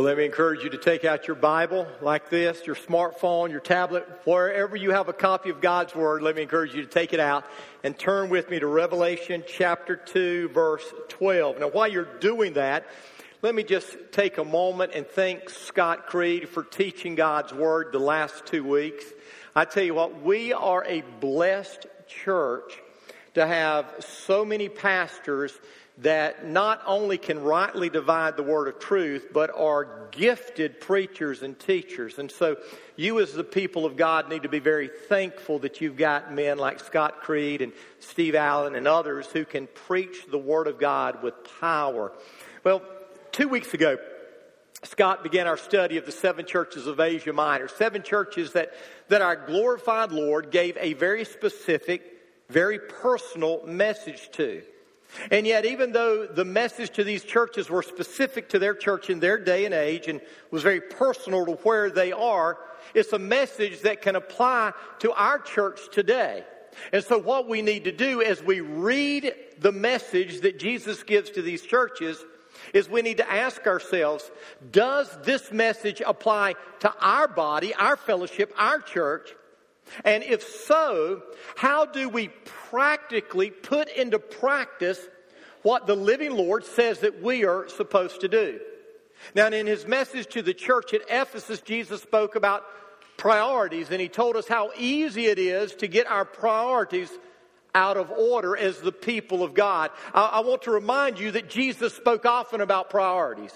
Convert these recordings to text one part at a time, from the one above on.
Well, let me encourage you to take out your Bible like this, your smartphone, your tablet, wherever you have a copy of God's Word. Let me encourage you to take it out and turn with me to Revelation chapter 2, verse 12. Now, while you're doing that, let me just take a moment and thank Scott Creed for teaching God's Word the last two weeks. I tell you what, we are a blessed church to have so many pastors that not only can rightly divide the word of truth, but are gifted preachers and teachers. And so you as the people of God need to be very thankful that you've got men like Scott Creed and Steve Allen and others who can preach the word of God with power. Well, two weeks ago, Scott began our study of the seven churches of Asia Minor, seven churches that, that our glorified Lord gave a very specific, very personal message to. And yet, even though the message to these churches were specific to their church in their day and age and was very personal to where they are, it's a message that can apply to our church today. And so, what we need to do as we read the message that Jesus gives to these churches is we need to ask ourselves Does this message apply to our body, our fellowship, our church? And if so, how do we practically put into practice what the living Lord says that we are supposed to do? Now, in his message to the church at Ephesus, Jesus spoke about priorities, and he told us how easy it is to get our priorities out of order as the people of God. I, I want to remind you that Jesus spoke often about priorities.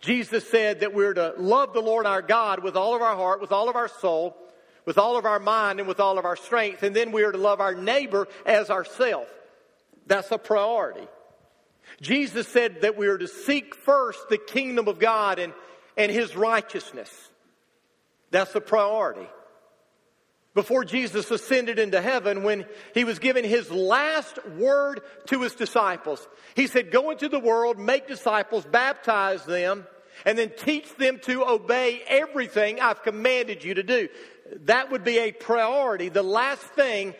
Jesus said that we're to love the Lord our God with all of our heart, with all of our soul, with all of our mind and with all of our strength. And then we are to love our neighbor as ourselves. That's a priority. Jesus said that we are to seek first the kingdom of God and, and his righteousness. That's a priority. Before Jesus ascended into heaven, when he was giving his last word to his disciples, he said, Go into the world, make disciples, baptize them, and then teach them to obey everything I've commanded you to do. That would be a priority, the last thing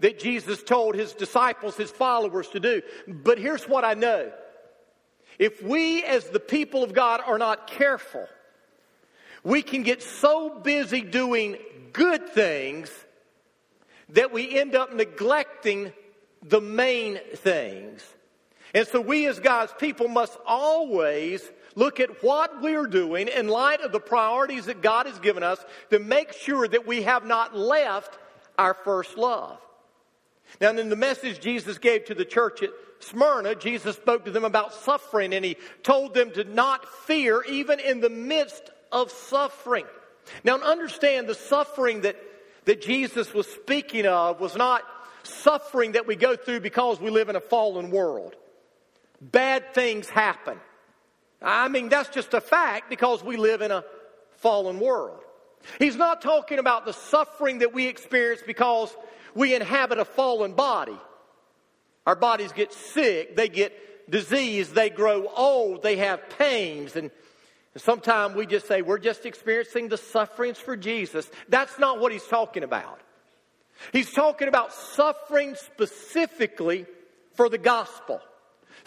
that Jesus told his disciples, his followers to do. But here's what I know. If we as the people of God are not careful, we can get so busy doing good things that we end up neglecting the main things. And so we as God's people must always look at what we're doing in light of the priorities that God has given us to make sure that we have not left our first love. Now, in the message Jesus gave to the church at Smyrna, Jesus spoke to them about suffering and he told them to not fear even in the midst of suffering. Now, understand the suffering that, that Jesus was speaking of was not suffering that we go through because we live in a fallen world. Bad things happen. I mean, that's just a fact because we live in a fallen world. He's not talking about the suffering that we experience because we inhabit a fallen body. Our bodies get sick, they get diseased, they grow old, they have pains, and, and sometimes we just say we're just experiencing the sufferings for Jesus. That's not what he's talking about. He's talking about suffering specifically for the gospel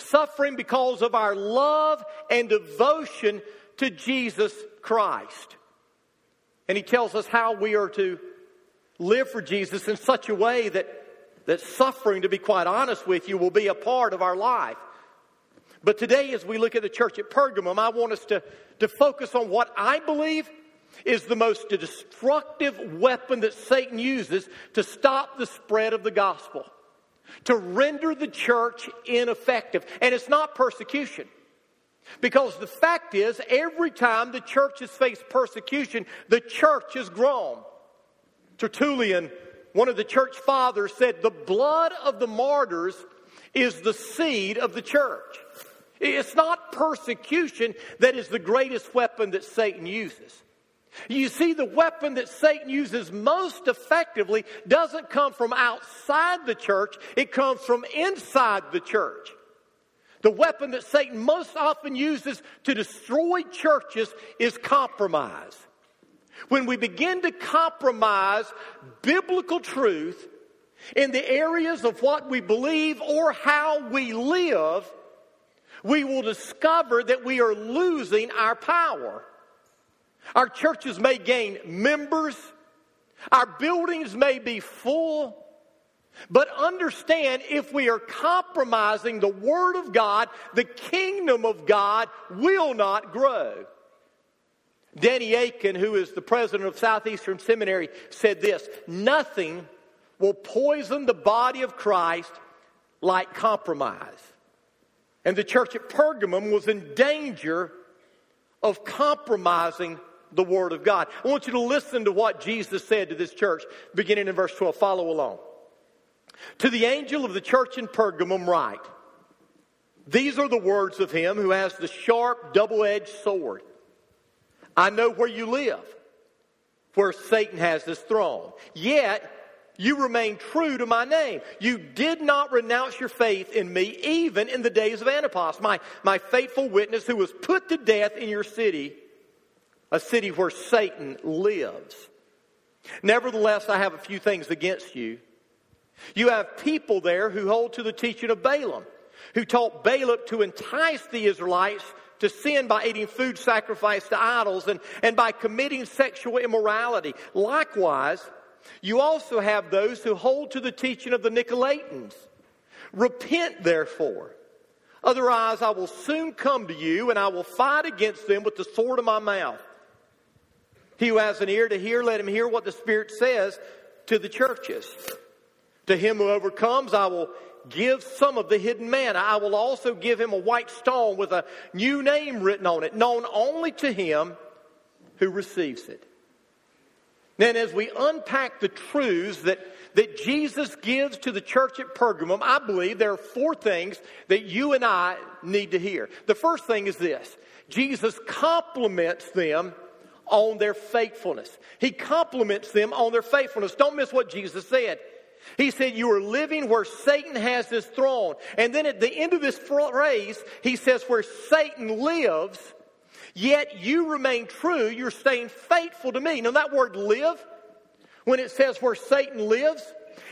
suffering because of our love and devotion to Jesus Christ. And he tells us how we are to live for Jesus in such a way that, that suffering, to be quite honest with you, will be a part of our life. But today, as we look at the church at Pergamum, I want us to, to focus on what I believe is the most destructive weapon that Satan uses to stop the spread of the gospel to render the church ineffective. And it's not persecution. Because the fact is, every time the church has faced persecution, the church has grown. Tertullian, one of the church fathers, said, The blood of the martyrs is the seed of the church. It's not persecution that is the greatest weapon that Satan uses. You see, the weapon that Satan uses most effectively doesn't come from outside the church, it comes from inside the church. The weapon that Satan most often uses to destroy churches is compromise. When we begin to compromise biblical truth in the areas of what we believe or how we live, we will discover that we are losing our power. Our churches may gain members, our buildings may be full, but understand if we are compromising the Word of God, the kingdom of God will not grow. Danny Akin, who is the president of Southeastern Seminary, said this Nothing will poison the body of Christ like compromise. And the church at Pergamum was in danger of compromising the Word of God. I want you to listen to what Jesus said to this church, beginning in verse 12. Follow along. To the angel of the church in Pergamum, write These are the words of him who has the sharp, double edged sword. I know where you live, where Satan has his throne. Yet, you remain true to my name. You did not renounce your faith in me, even in the days of Antipas, my, my faithful witness who was put to death in your city, a city where Satan lives. Nevertheless, I have a few things against you. You have people there who hold to the teaching of Balaam, who taught Balak to entice the Israelites to sin by eating food sacrificed to idols and, and by committing sexual immorality. Likewise, you also have those who hold to the teaching of the Nicolaitans. Repent, therefore. Otherwise, I will soon come to you and I will fight against them with the sword of my mouth. He who has an ear to hear, let him hear what the Spirit says to the churches. To him who overcomes, I will give some of the hidden manna. I will also give him a white stone with a new name written on it, known only to him who receives it. Then, as we unpack the truths that, that Jesus gives to the church at Pergamum, I believe there are four things that you and I need to hear. The first thing is this Jesus compliments them on their faithfulness. He compliments them on their faithfulness. Don't miss what Jesus said. He said, You are living where Satan has his throne. And then at the end of this phrase, he says, Where Satan lives, yet you remain true, you're staying faithful to me. Now, that word live, when it says where Satan lives,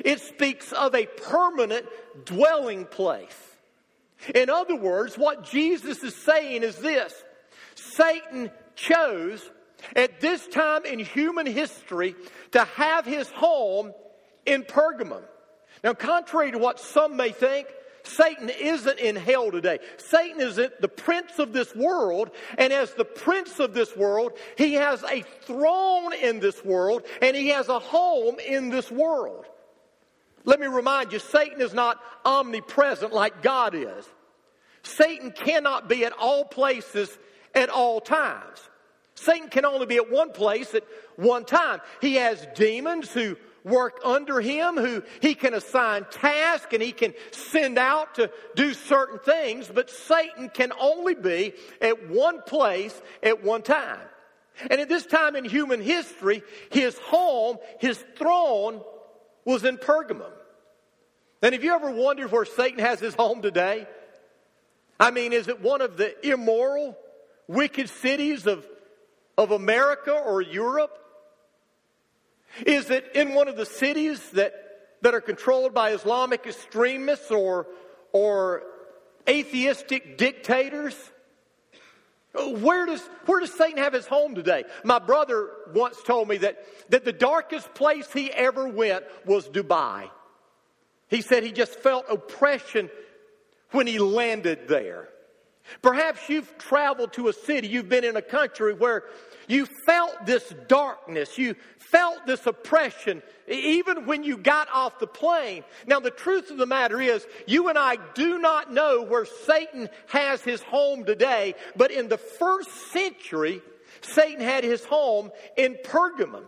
it speaks of a permanent dwelling place. In other words, what Jesus is saying is this Satan chose at this time in human history to have his home in Pergamum. Now, contrary to what some may think, Satan isn't in hell today. Satan is the prince of this world, and as the prince of this world, he has a throne in this world, and he has a home in this world. Let me remind you, Satan is not omnipresent like God is. Satan cannot be at all places at all times. Satan can only be at one place at one time. He has demons who work under him, who he can assign tasks and he can send out to do certain things, but Satan can only be at one place at one time. And at this time in human history, his home, his throne was in Pergamum. And have you ever wondered where Satan has his home today? I mean, is it one of the immoral, wicked cities of, of America or Europe? Is it in one of the cities that, that are controlled by Islamic extremists or, or atheistic dictators? Where does, where does Satan have his home today? My brother once told me that, that the darkest place he ever went was Dubai. He said he just felt oppression when he landed there. Perhaps you've traveled to a city, you've been in a country where you felt this darkness. You felt this oppression even when you got off the plane. Now, the truth of the matter is, you and I do not know where Satan has his home today, but in the first century, Satan had his home in Pergamum.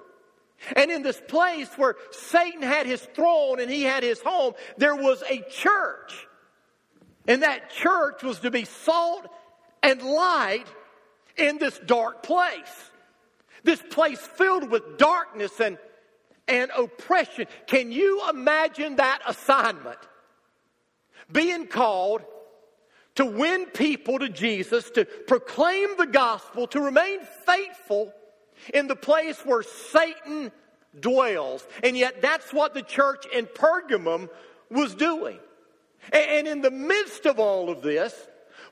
And in this place where Satan had his throne and he had his home, there was a church. And that church was to be salt and light in this dark place. This place filled with darkness and, and oppression. Can you imagine that assignment? Being called to win people to Jesus, to proclaim the gospel, to remain faithful in the place where Satan dwells. And yet that's what the church in Pergamum was doing. And in the midst of all of this,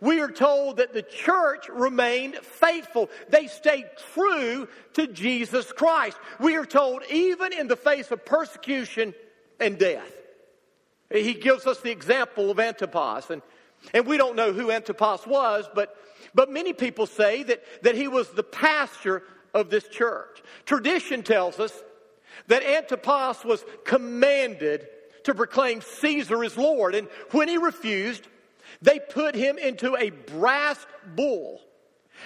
we are told that the church remained faithful. They stayed true to Jesus Christ. We are told even in the face of persecution and death. He gives us the example of Antipas. And, and we don't know who Antipas was, but, but many people say that, that he was the pastor of this church. Tradition tells us that Antipas was commanded to proclaim Caesar as Lord. And when he refused, they put him into a brass bull.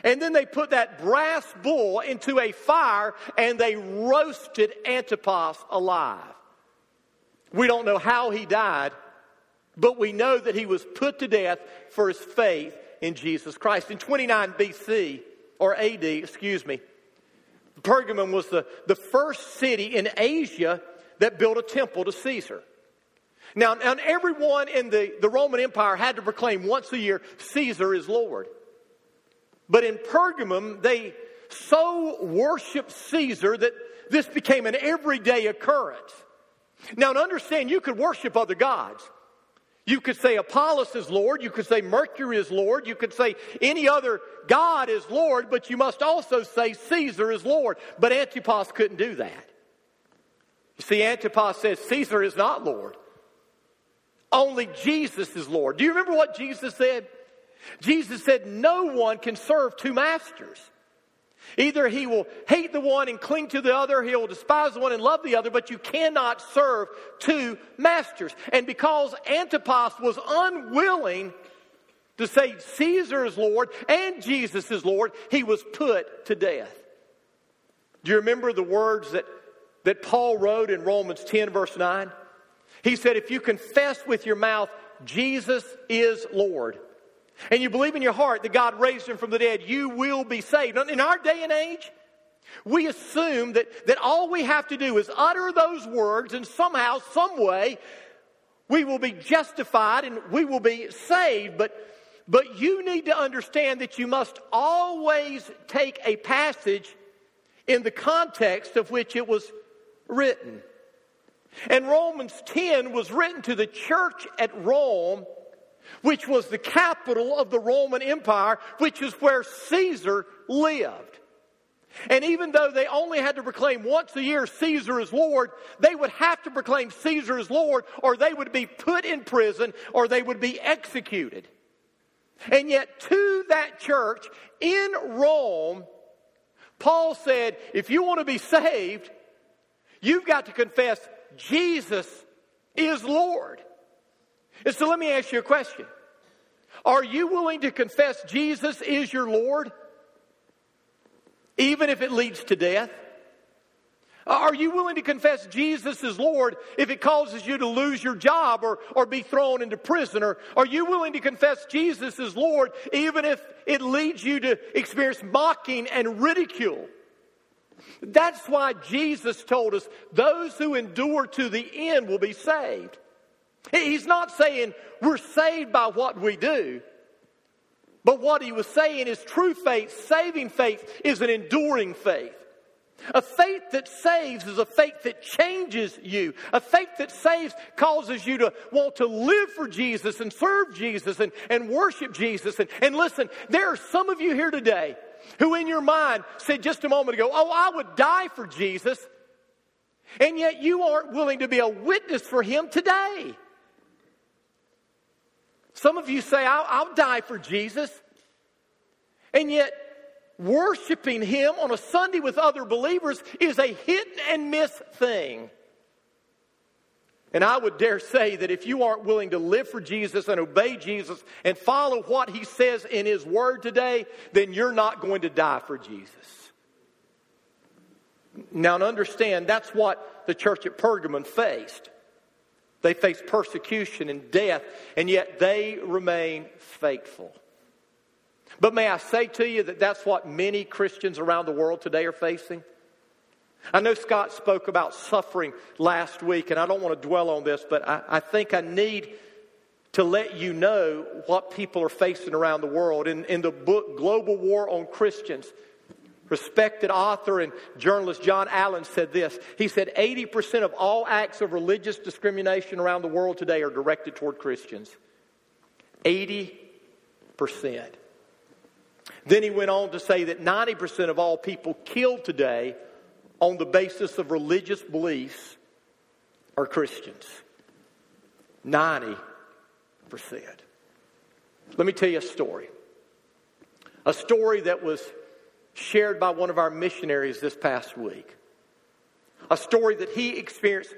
And then they put that brass bull into a fire and they roasted Antipas alive. We don't know how he died, but we know that he was put to death for his faith in Jesus Christ. In 29 BC, or AD, excuse me, Pergamum was the, the first city in Asia that built a temple to Caesar. Now, everyone in the, the Roman Empire had to proclaim once a year, Caesar is Lord. But in Pergamum, they so worshiped Caesar that this became an everyday occurrence. Now, to understand, you could worship other gods. You could say Apollos is Lord. You could say Mercury is Lord. You could say any other God is Lord, but you must also say Caesar is Lord. But Antipas couldn't do that. You see, Antipas says Caesar is not Lord. Only Jesus is Lord. Do you remember what Jesus said? Jesus said, No one can serve two masters. Either he will hate the one and cling to the other, he will despise the one and love the other, but you cannot serve two masters. And because Antipas was unwilling to say Caesar is Lord and Jesus is Lord, he was put to death. Do you remember the words that, that Paul wrote in Romans 10, verse 9? He said, If you confess with your mouth Jesus is Lord, and you believe in your heart that God raised him from the dead, you will be saved. In our day and age, we assume that, that all we have to do is utter those words, and somehow, some way, we will be justified and we will be saved. But, but you need to understand that you must always take a passage in the context of which it was written. And Romans 10 was written to the church at Rome, which was the capital of the Roman Empire, which is where Caesar lived. And even though they only had to proclaim once a year Caesar is Lord, they would have to proclaim Caesar is Lord or they would be put in prison or they would be executed. And yet, to that church in Rome, Paul said, if you want to be saved, you've got to confess Jesus is Lord. And so let me ask you a question. Are you willing to confess Jesus is your Lord? Even if it leads to death? Are you willing to confess Jesus is Lord if it causes you to lose your job or, or be thrown into prison? Or are you willing to confess Jesus is Lord even if it leads you to experience mocking and ridicule? That's why Jesus told us those who endure to the end will be saved. He's not saying we're saved by what we do. But what he was saying is true faith, saving faith, is an enduring faith. A faith that saves is a faith that changes you. A faith that saves causes you to want to live for Jesus and serve Jesus and, and worship Jesus. And, and listen, there are some of you here today who in your mind said just a moment ago, Oh, I would die for Jesus. And yet you aren't willing to be a witness for him today. Some of you say, I'll, I'll die for Jesus. And yet, worshiping him on a Sunday with other believers is a hit and miss thing. And I would dare say that if you aren't willing to live for Jesus and obey Jesus and follow what he says in his word today, then you're not going to die for Jesus. Now, understand, that's what the church at Pergamon faced. They faced persecution and death, and yet they remain faithful. But may I say to you that that's what many Christians around the world today are facing? I know Scott spoke about suffering last week, and I don't want to dwell on this, but I, I think I need to let you know what people are facing around the world. In, in the book Global War on Christians, respected author and journalist John Allen said this. He said 80% of all acts of religious discrimination around the world today are directed toward Christians. 80%. Then he went on to say that 90% of all people killed today on the basis of religious beliefs are Christians. 90%. Let me tell you a story. A story that was shared by one of our missionaries this past week. A story that he experienced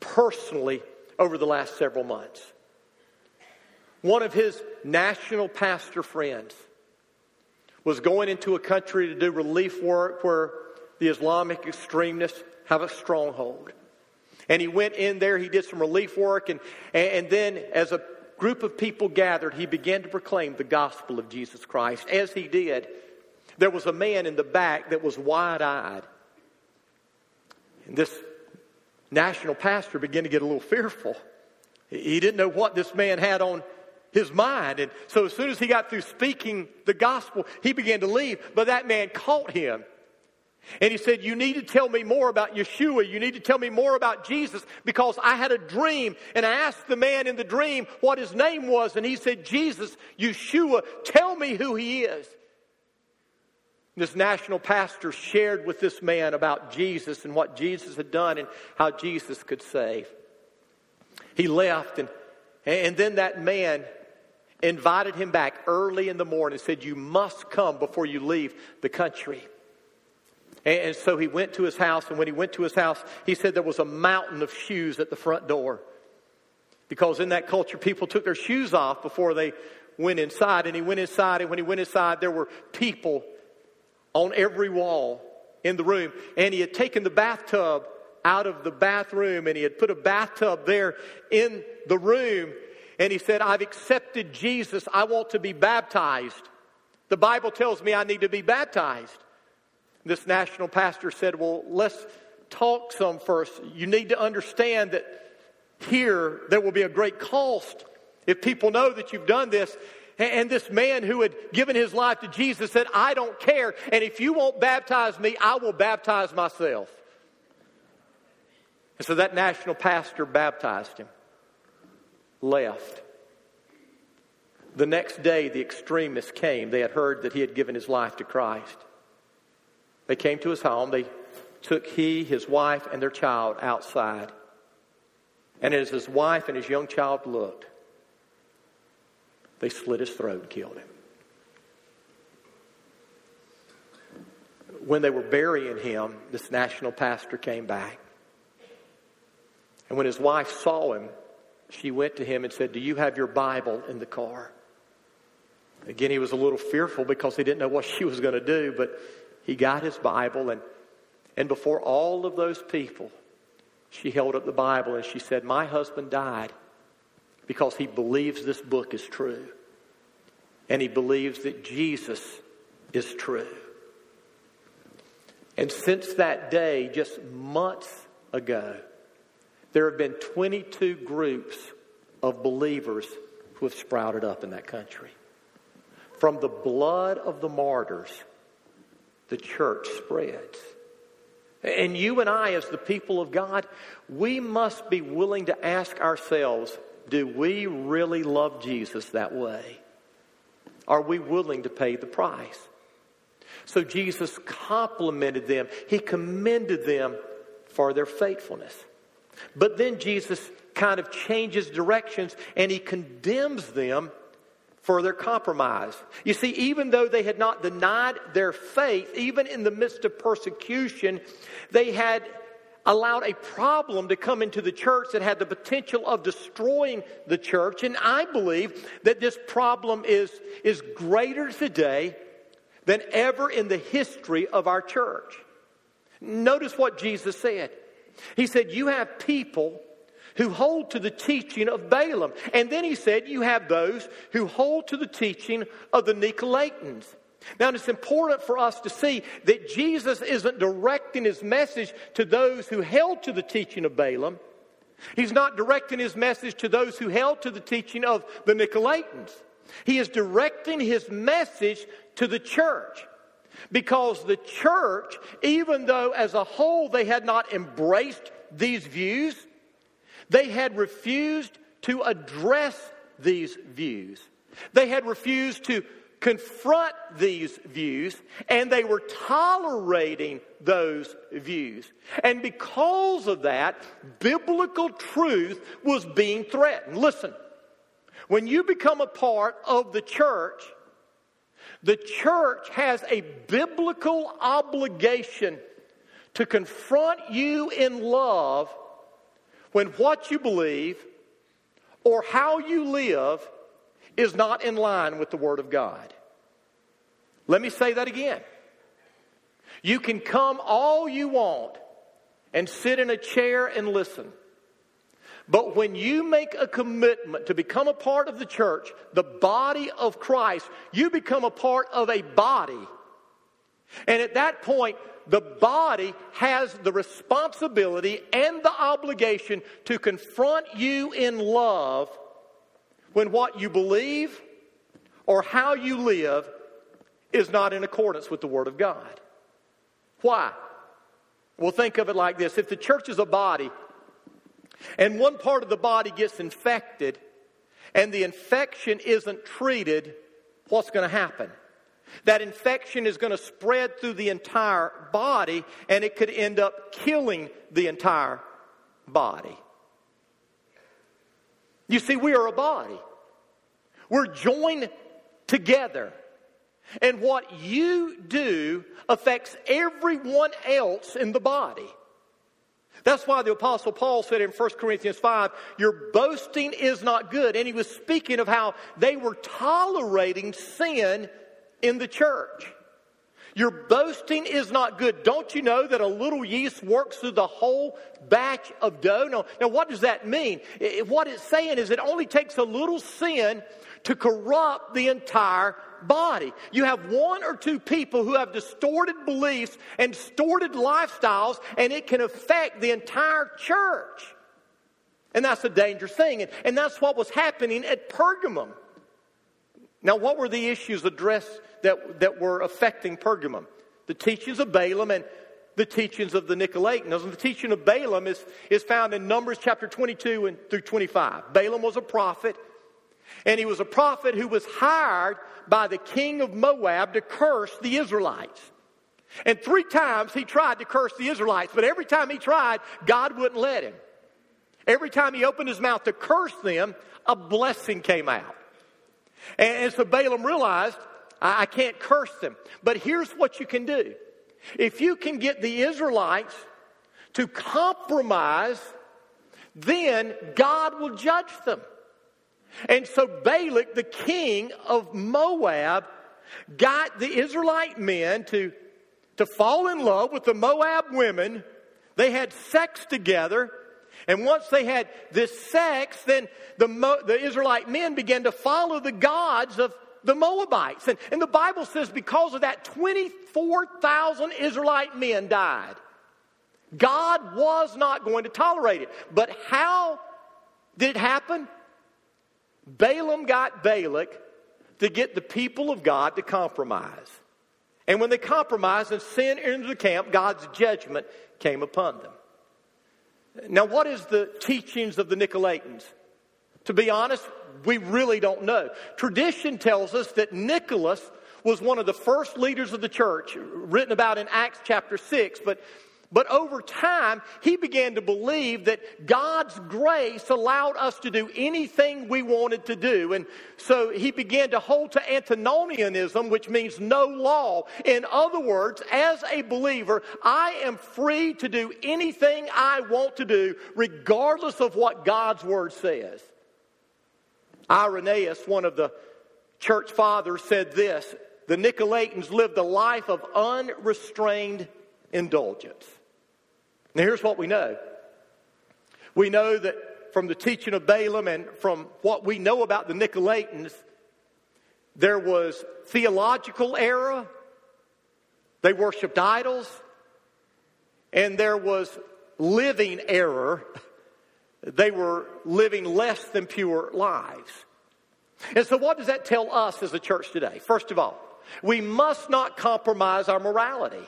personally over the last several months. One of his national pastor friends was going into a country to do relief work where the Islamic extremists have a stronghold. And he went in there, he did some relief work, and, and then as a group of people gathered, he began to proclaim the gospel of Jesus Christ. As he did, there was a man in the back that was wide eyed. And this national pastor began to get a little fearful. He didn't know what this man had on his mind. And so as soon as he got through speaking the gospel, he began to leave. But that man caught him. And he said, You need to tell me more about Yeshua. You need to tell me more about Jesus because I had a dream. And I asked the man in the dream what his name was. And he said, Jesus, Yeshua, tell me who he is. This national pastor shared with this man about Jesus and what Jesus had done and how Jesus could save. He left, and, and then that man invited him back early in the morning and said, You must come before you leave the country. And, so he went to his house, and when he went to his house, he said there was a mountain of shoes at the front door. Because in that culture, people took their shoes off before they went inside. And he went inside, and when he went inside, there were people on every wall in the room. And he had taken the bathtub out of the bathroom and he had put a bathtub there in the room. And he said, I've accepted Jesus. I want to be baptized. The Bible tells me I need to be baptized. This national pastor said, Well, let's talk some first. You need to understand that here there will be a great cost if people know that you've done this. And this man who had given his life to Jesus said, I don't care. And if you won't baptize me, I will baptize myself. And so that national pastor baptized him, left. The next day, the extremists came. They had heard that he had given his life to Christ. They came to his home. They took he, his wife, and their child outside. And as his wife and his young child looked, they slit his throat and killed him. When they were burying him, this national pastor came back. And when his wife saw him, she went to him and said, Do you have your Bible in the car? Again, he was a little fearful because he didn't know what she was going to do, but he got his Bible, and, and before all of those people, she held up the Bible and she said, My husband died because he believes this book is true. And he believes that Jesus is true. And since that day, just months ago, there have been 22 groups of believers who have sprouted up in that country. From the blood of the martyrs, the church spreads. And you and I, as the people of God, we must be willing to ask ourselves do we really love Jesus that way? Are we willing to pay the price? So Jesus complimented them, He commended them for their faithfulness. But then Jesus kind of changes directions and He condemns them for their compromise. You see, even though they had not denied their faith, even in the midst of persecution, they had allowed a problem to come into the church that had the potential of destroying the church. And I believe that this problem is, is greater today than ever in the history of our church. Notice what Jesus said. He said, You have people who hold to the teaching of Balaam. And then he said, You have those who hold to the teaching of the Nicolaitans. Now, it's important for us to see that Jesus isn't directing his message to those who held to the teaching of Balaam. He's not directing his message to those who held to the teaching of the Nicolaitans. He is directing his message to the church. Because the church, even though as a whole they had not embraced these views, they had refused to address these views. They had refused to confront these views and they were tolerating those views. And because of that, biblical truth was being threatened. Listen, when you become a part of the church, the church has a biblical obligation to confront you in love when what you believe or how you live is not in line with the Word of God. Let me say that again. You can come all you want and sit in a chair and listen. But when you make a commitment to become a part of the church, the body of Christ, you become a part of a body. And at that point, the body has the responsibility and the obligation to confront you in love when what you believe or how you live is not in accordance with the Word of God. Why? Well, think of it like this if the church is a body and one part of the body gets infected and the infection isn't treated, what's going to happen? That infection is going to spread through the entire body and it could end up killing the entire body. You see, we are a body. We're joined together. And what you do affects everyone else in the body. That's why the Apostle Paul said in 1 Corinthians 5, Your boasting is not good. And he was speaking of how they were tolerating sin in the church. Your boasting is not good. Don't you know that a little yeast works through the whole batch of dough? Now, now what does that mean? It, what it's saying is it only takes a little sin to corrupt the entire body. You have one or two people who have distorted beliefs and distorted lifestyles, and it can affect the entire church. And that's a dangerous thing. And, and that's what was happening at Pergamum. Now, what were the issues addressed that, that were affecting Pergamum? The teachings of Balaam and the teachings of the Nicolaitans. And the teaching of Balaam is, is found in Numbers chapter 22 and through 25. Balaam was a prophet, and he was a prophet who was hired by the king of Moab to curse the Israelites. And three times he tried to curse the Israelites, but every time he tried, God wouldn't let him. Every time he opened his mouth to curse them, a blessing came out. And, and so Balaam realized, I, I can't curse them. But here's what you can do. If you can get the Israelites to compromise, then God will judge them. And so Balak, the king of Moab, got the Israelite men to, to fall in love with the Moab women. They had sex together. And once they had this sex, then the, Mo, the Israelite men began to follow the gods of the Moabites. And, and the Bible says because of that, 24,000 Israelite men died. God was not going to tolerate it. But how did it happen? Balaam got Balak to get the people of God to compromise. And when they compromised and sin entered the camp, God's judgment came upon them. Now, what is the teachings of the Nicolaitans? To be honest, we really don't know. Tradition tells us that Nicholas was one of the first leaders of the church, written about in Acts chapter 6, but but over time, he began to believe that God's grace allowed us to do anything we wanted to do. And so he began to hold to antinomianism, which means no law. In other words, as a believer, I am free to do anything I want to do, regardless of what God's word says. Irenaeus, one of the church fathers, said this The Nicolaitans lived a life of unrestrained indulgence. Now, here's what we know we know that from the teaching of Balaam and from what we know about the Nicolaitans, there was theological error, they worshiped idols, and there was living error. They were living less than pure lives. And so, what does that tell us as a church today? First of all, we must not compromise our morality.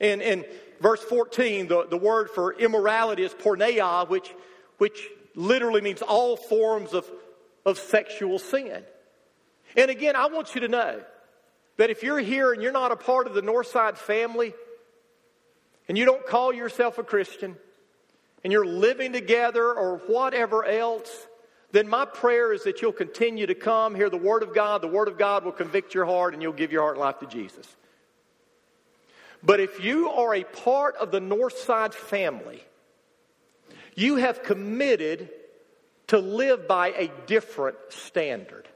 In, in verse 14, the, the word for immorality is porneia, which, which literally means all forms of, of sexual sin. And again, I want you to know that if you're here and you're not a part of the Northside family, and you don't call yourself a Christian, and you're living together or whatever else, then my prayer is that you'll continue to come, hear the Word of God. The Word of God will convict your heart, and you'll give your heart and life to Jesus. But if you are a part of the Northside family, you have committed to live by a different standard.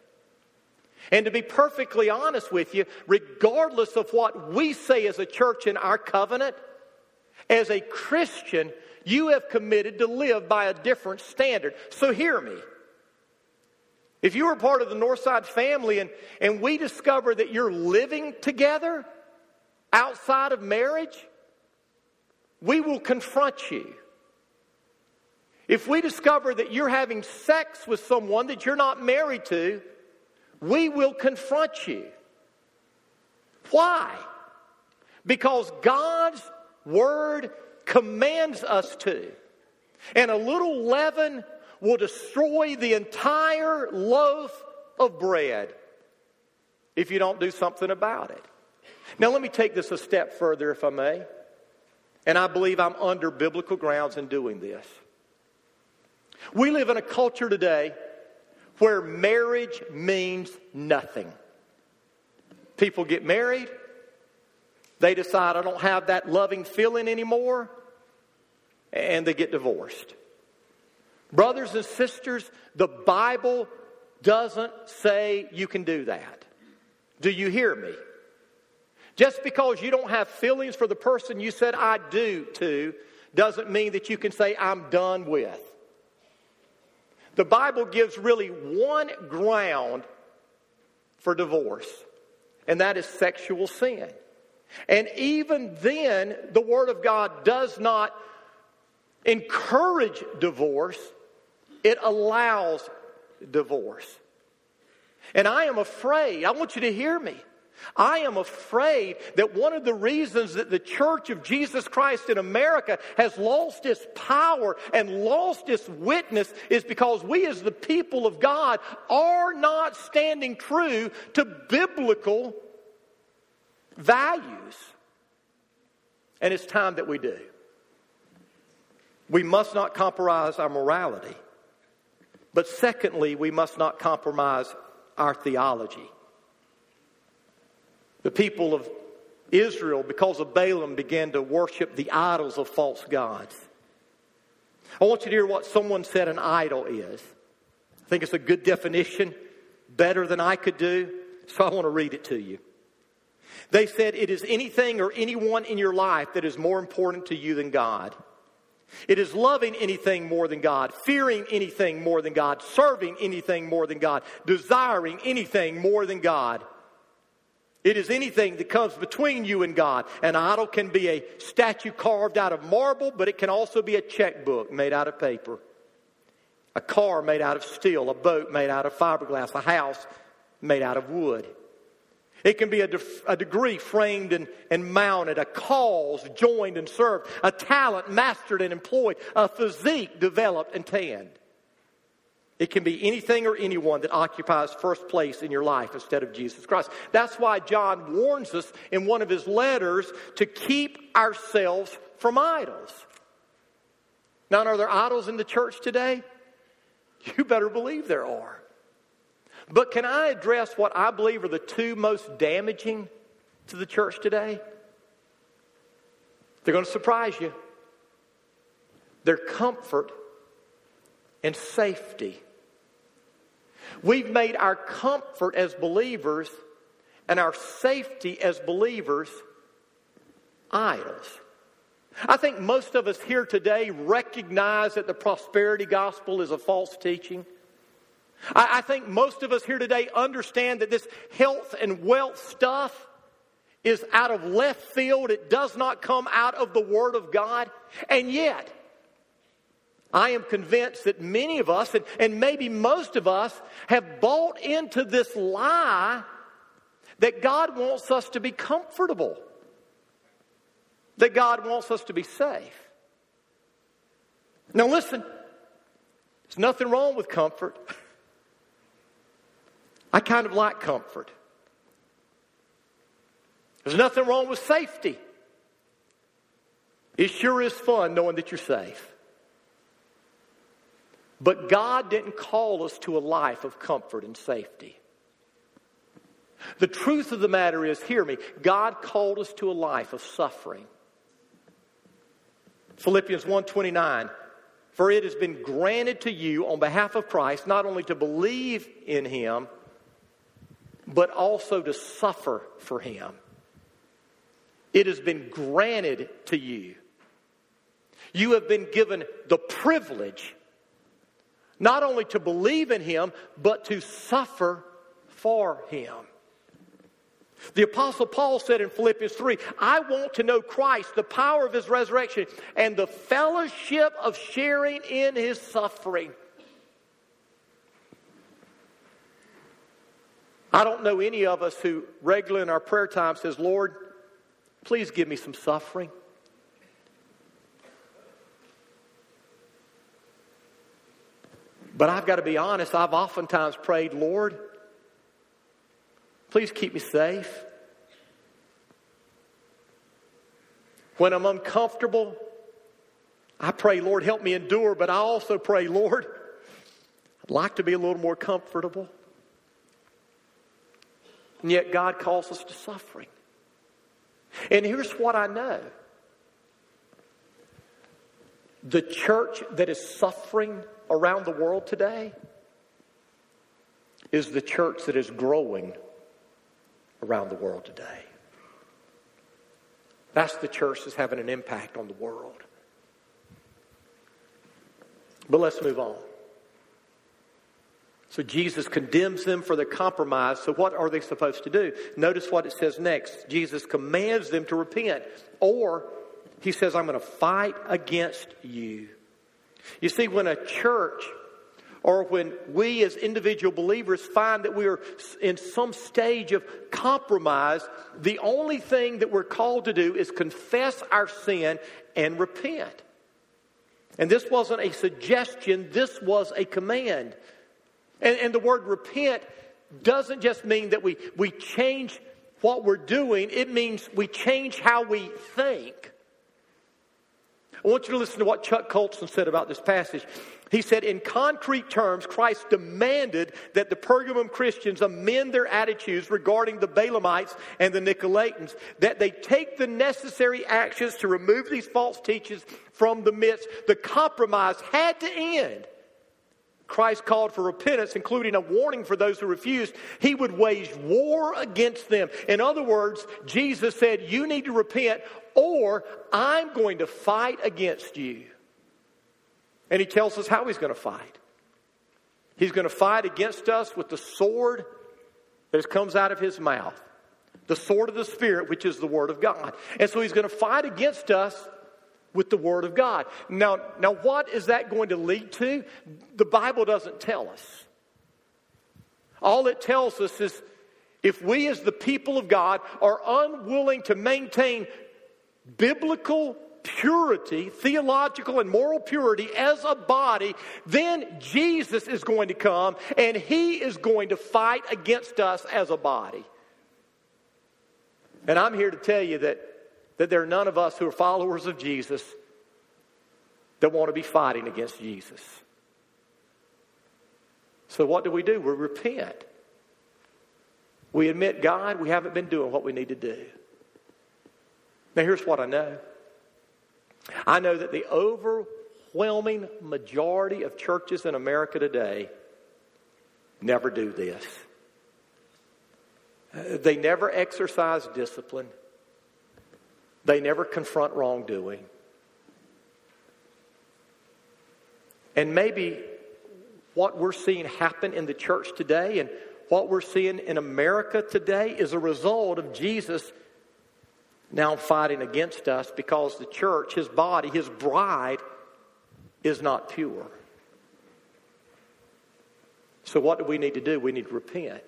And to be perfectly honest with you, regardless of what we say as a church in our covenant, as a Christian, you have committed to live by a different standard. So hear me. If you are part of the Northside family and, and we discover that you're living together outside of marriage, we will confront you. If we discover that you're having sex with someone that you're not married to, we will confront you. Why? Because God's Word commands us to. And a little leaven will destroy the entire loaf of bread if you don't do something about it. Now, let me take this a step further, if I may. And I believe I'm under biblical grounds in doing this. We live in a culture today where marriage means nothing. People get married, they decide, I don't have that loving feeling anymore, and they get divorced. Brothers and sisters, the Bible doesn't say you can do that. Do you hear me? Just because you don't have feelings for the person you said I do to doesn't mean that you can say I'm done with. The Bible gives really one ground for divorce, and that is sexual sin. And even then, the Word of God does not encourage divorce, it allows divorce. And I am afraid, I want you to hear me. I am afraid that one of the reasons that the Church of Jesus Christ in America has lost its power and lost its witness is because we, as the people of God, are not standing true to biblical values. And it's time that we do. We must not compromise our morality. But secondly, we must not compromise our theology. The people of Israel, because of Balaam, began to worship the idols of false gods. I want you to hear what someone said an idol is. I think it's a good definition, better than I could do, so I want to read it to you. They said, It is anything or anyone in your life that is more important to you than God. It is loving anything more than God, fearing anything more than God, serving anything more than God, desiring anything more than God. It is anything that comes between you and God. An idol can be a statue carved out of marble, but it can also be a checkbook made out of paper, a car made out of steel, a boat made out of fiberglass, a house made out of wood. It can be a, de- a, degree framed and, and mounted, a cause joined and served, a talent mastered and employed, a physique developed and tanned. It can be anything or anyone that occupies first place in your life instead of Jesus Christ. That's why John warns us in one of his letters to keep ourselves from idols. Now, are there idols in the church today? You better believe there are. But can I address what I believe are the two most damaging to the church today? They're going to surprise you. Their comfort and safety. We've made our comfort as believers and our safety as believers idols. I think most of us here today recognize that the prosperity gospel is a false teaching. I, I think most of us here today understand that this health and wealth stuff is out of left field. It does not come out of the Word of God. And yet, I am convinced that many of us, and, and maybe most of us, have bought into this lie that God wants us to be comfortable, that God wants us to be safe. Now, listen, there's nothing wrong with comfort. I kind of like comfort. There's nothing wrong with safety. It sure is fun knowing that you're safe. But God didn't call us to a life of comfort and safety. The truth of the matter is, hear me, God called us to a life of suffering. Philippians 1:29 For it has been granted to you on behalf of Christ not only to believe in him but also to suffer for him. It has been granted to you. You have been given the privilege not only to believe in him, but to suffer for him. The Apostle Paul said in Philippians 3 I want to know Christ, the power of his resurrection, and the fellowship of sharing in his suffering. I don't know any of us who regularly in our prayer time says, Lord, please give me some suffering. But I've got to be honest, I've oftentimes prayed, Lord, please keep me safe. When I'm uncomfortable, I pray, Lord, help me endure, but I also pray, Lord, I'd like to be a little more comfortable. And yet God calls us to suffering. And here's what I know the church that is suffering around the world today is the church that is growing around the world today. That's the church that's having an impact on the world. But let's move on. So Jesus condemns them for their compromise. So what are they supposed to do? Notice what it says next. Jesus commands them to repent, or he says, I'm going to fight against you. You see, when a church or when we as individual believers find that we are in some stage of compromise, the only thing that we're called to do is confess our sin and repent. And this wasn't a suggestion, this was a command. And, and the word repent doesn't just mean that we, we change what we're doing, it means we change how we think. I want you to listen to what Chuck Colson said about this passage. He said, in concrete terms, Christ demanded that the Pergamum Christians amend their attitudes regarding the Balaamites and the Nicolaitans, that they take the necessary actions to remove these false teachers from the midst. The compromise had to end. Christ called for repentance, including a warning for those who refused. He would wage war against them. In other words, Jesus said, You need to repent, or I'm going to fight against you. And he tells us how he's going to fight. He's going to fight against us with the sword that comes out of his mouth, the sword of the Spirit, which is the Word of God. And so he's going to fight against us with the Word of God. Now, now, what is that going to lead to? The Bible doesn't tell us. All it tells us is if we, as the people of God, are unwilling to maintain biblical purity, theological and moral purity as a body, then Jesus is going to come and he is going to fight against us as a body. And I'm here to tell you that that there are none of us who are followers of Jesus that want to be fighting against Jesus. So, what do we do? We repent. We admit, God, we haven't been doing what we need to do. Now, here's what I know I know that the overwhelming majority of churches in America today never do this. Uh, they never exercise discipline. They never confront wrongdoing. And maybe what we're seeing happen in the church today and what we're seeing in America today is a result of Jesus now fighting against us because the church, his body, his bride, is not pure. So, what do we need to do? We need to repent.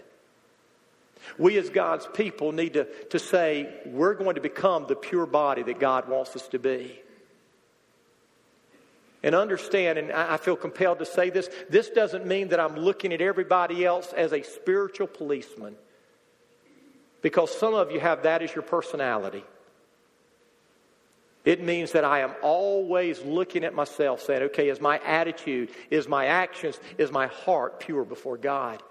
We, as God's people, need to, to say, we're going to become the pure body that God wants us to be. And understand, and I feel compelled to say this, this doesn't mean that I'm looking at everybody else as a spiritual policeman. Because some of you have that as your personality. It means that I am always looking at myself saying, okay, is my attitude, is my actions, is my heart pure before God?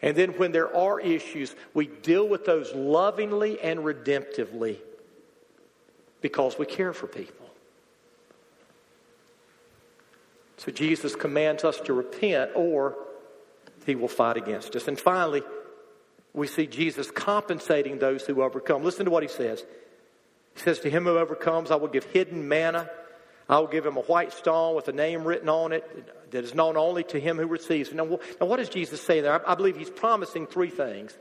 And then when there are issues, we deal with those lovingly and redemptively because we care for people. So Jesus commands us to repent or he will fight against us. And finally, we see Jesus compensating those who overcome. Listen to what he says. He says, To him who overcomes, I will give hidden manna. I will give him a white stone with a name written on it that is known only to him who receives. Now, now what does Jesus say there? I, I believe he's promising three things.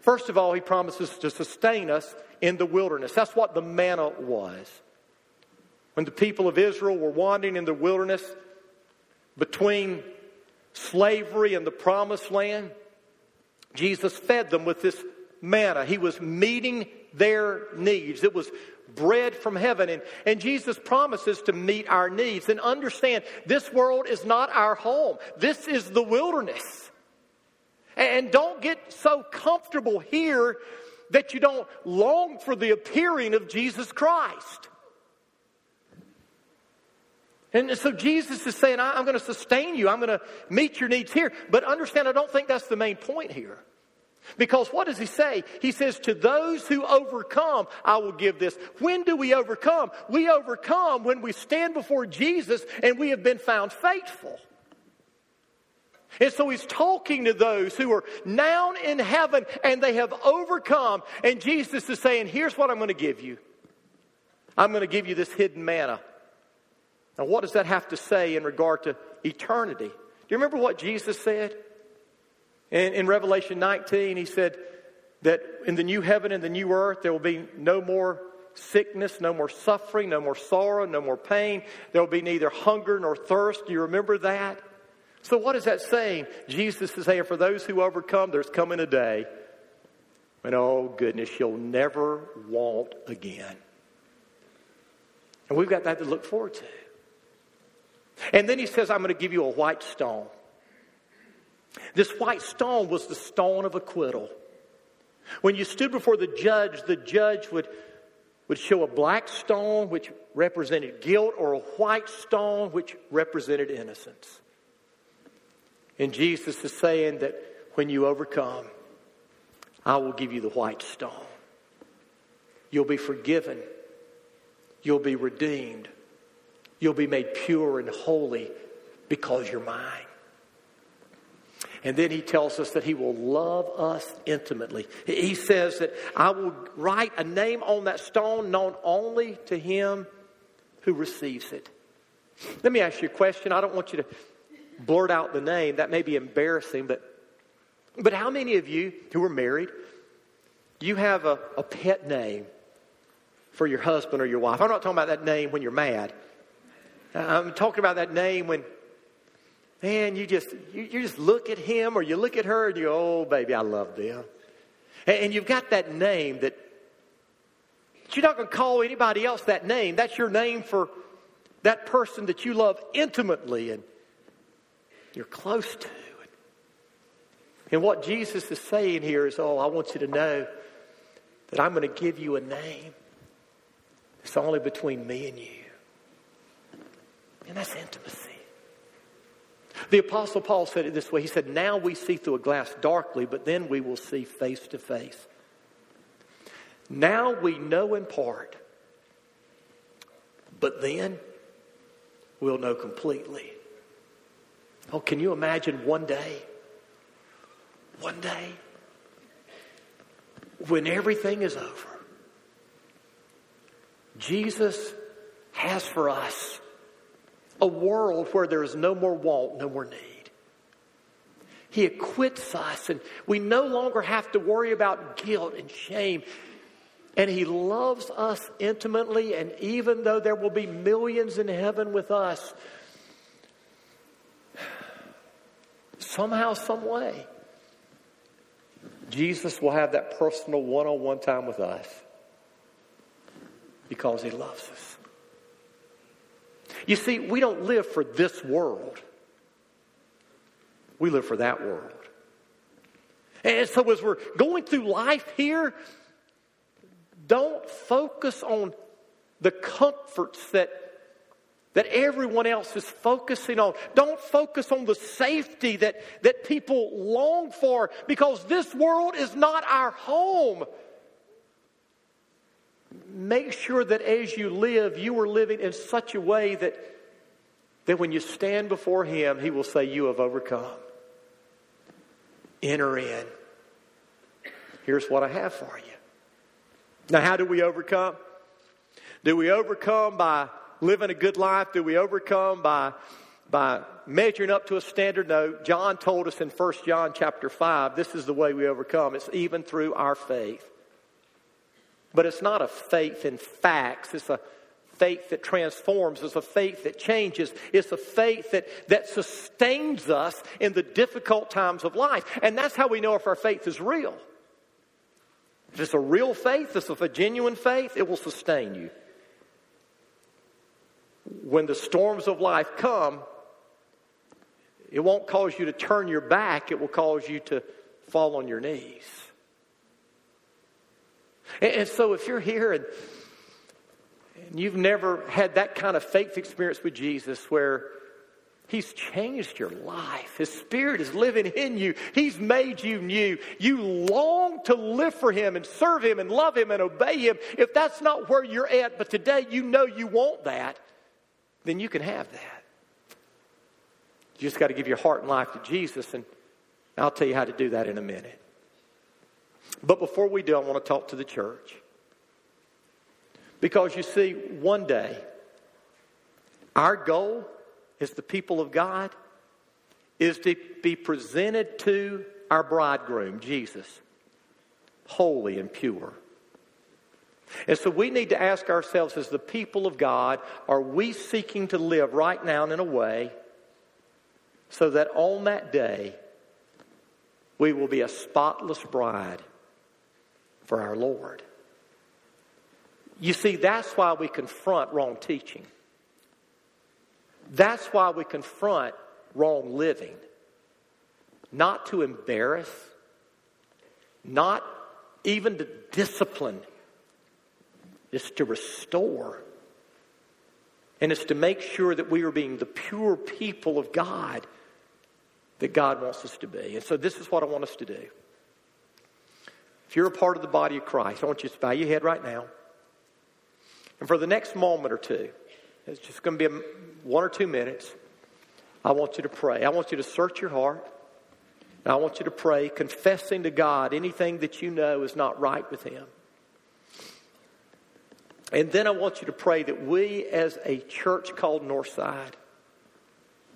First of all, he promises to sustain us in the wilderness. That's what the manna was. When the people of Israel were wandering in the wilderness between slavery and the promised land, Jesus fed them with this manna. He was meeting their needs. It was bread from heaven. And, and Jesus promises to meet our needs. And understand, this world is not our home. This is the wilderness. And don't get so comfortable here that you don't long for the appearing of Jesus Christ. And so Jesus is saying, I'm going to sustain you. I'm going to meet your needs here. But understand, I don't think that's the main point here. Because what does he say? He says, To those who overcome, I will give this. When do we overcome? We overcome when we stand before Jesus and we have been found faithful. And so he's talking to those who are now in heaven and they have overcome. And Jesus is saying, Here's what I'm going to give you I'm going to give you this hidden manna. Now, what does that have to say in regard to eternity? Do you remember what Jesus said? In, in Revelation 19, he said that in the new heaven and the new earth, there will be no more sickness, no more suffering, no more sorrow, no more pain. There will be neither hunger nor thirst. Do you remember that? So, what is that saying? Jesus is saying, for those who overcome, there's coming a day when, oh goodness, you'll never want again. And we've got that to look forward to. And then he says, I'm going to give you a white stone. This white stone was the stone of acquittal. When you stood before the judge, the judge would, would show a black stone, which represented guilt, or a white stone, which represented innocence. And Jesus is saying that when you overcome, I will give you the white stone. You'll be forgiven. You'll be redeemed. You'll be made pure and holy because you're mine. And then he tells us that he will love us intimately. He says that I will write a name on that stone known only to him who receives it. Let me ask you a question. I don't want you to blurt out the name. That may be embarrassing, but, but how many of you who are married, you have a, a pet name for your husband or your wife? I'm not talking about that name when you're mad. I'm talking about that name when man, you just you, you just look at him or you look at her and you go, oh baby, I love them. And, and you've got that name that you're not going to call anybody else that name. That's your name for that person that you love intimately and you're close to. And what Jesus is saying here is, oh, I want you to know that I'm going to give you a name. It's only between me and you. And that's intimacy. The Apostle Paul said it this way He said, Now we see through a glass darkly, but then we will see face to face. Now we know in part, but then we'll know completely. Oh, can you imagine one day? One day when everything is over, Jesus has for us a world where there is no more want, no more need. He acquits us, and we no longer have to worry about guilt and shame. And He loves us intimately, and even though there will be millions in heaven with us, somehow, some way, Jesus will have that personal one on one time with us because He loves us. You see, we don't live for this world. We live for that world. And so as we're going through life here, don't focus on the comforts that, that everyone else is focusing on. Don't focus on the safety that, that people long for because this world is not our home. Make sure that as you live, you are living in such a way that, that when you stand before Him, He will say, You have overcome. Enter in. Here's what I have for you. Now, how do we overcome? Do we overcome by living a good life? Do we overcome by, by measuring up to a standard? No. John told us in 1 John chapter 5, this is the way we overcome. It's even through our faith. But it's not a faith in facts. It's a faith that transforms. It's a faith that changes. It's a faith that, that sustains us in the difficult times of life. And that's how we know if our faith is real. If it's a real faith, if it's a genuine faith, it will sustain you. When the storms of life come, it won't cause you to turn your back, it will cause you to fall on your knees. And, and so if you're here and, and you've never had that kind of faith experience with Jesus where He's changed your life. His Spirit is living in you. He's made you new. You long to live for Him and serve Him and love Him and obey Him. If that's not where you're at, but today you know you want that, then you can have that. You just got to give your heart and life to Jesus, and I'll tell you how to do that in a minute. But before we do, I want to talk to the church. Because you see, one day, our goal as the people of God is to be presented to our bridegroom, Jesus, holy and pure. And so we need to ask ourselves, as the people of God, are we seeking to live right now in a way so that on that day we will be a spotless bride for our Lord? You see, that's why we confront wrong teaching. That's why we confront wrong living. Not to embarrass, not even to discipline. It's to restore. And it's to make sure that we are being the pure people of God that God wants us to be. And so this is what I want us to do. If you're a part of the body of Christ, I want you to bow your head right now. And for the next moment or two, it's just going to be one or two minutes. I want you to pray. I want you to search your heart. And I want you to pray, confessing to God anything that you know is not right with Him. And then I want you to pray that we, as a church called Northside,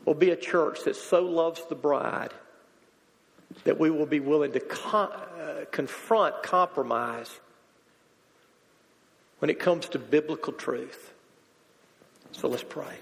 will be a church that so loves the bride that we will be willing to con- confront compromise when it comes to biblical truth. So let's pray.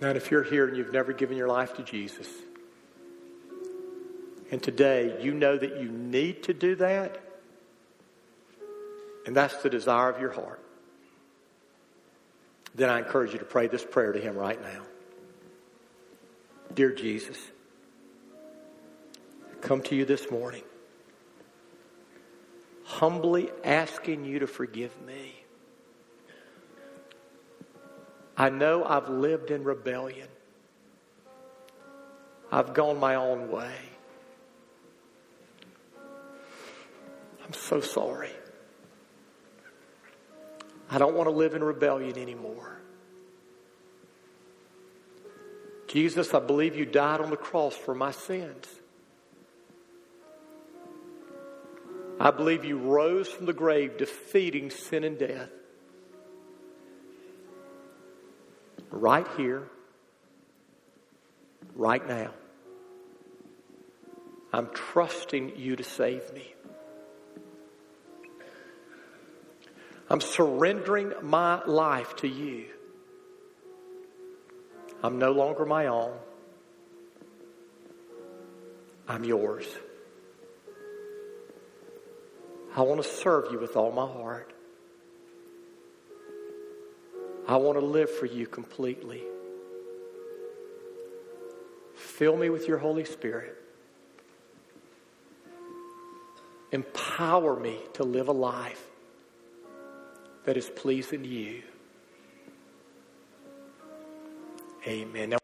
Now, if you're here and you've never given your life to Jesus, and today you know that you need to do that, and that's the desire of your heart, then I encourage you to pray this prayer to Him right now. Dear Jesus, I come to you this morning, humbly asking you to forgive me. I know I've lived in rebellion. I've gone my own way. I'm so sorry. I don't want to live in rebellion anymore. Jesus, I believe you died on the cross for my sins. I believe you rose from the grave, defeating sin and death. Right here, right now. I'm trusting you to save me. I'm surrendering my life to you. I'm no longer my own. I'm yours. I want to serve you with all my heart. I want to live for you completely. Fill me with your Holy Spirit. Empower me to live a life that is pleasing to you. Amen.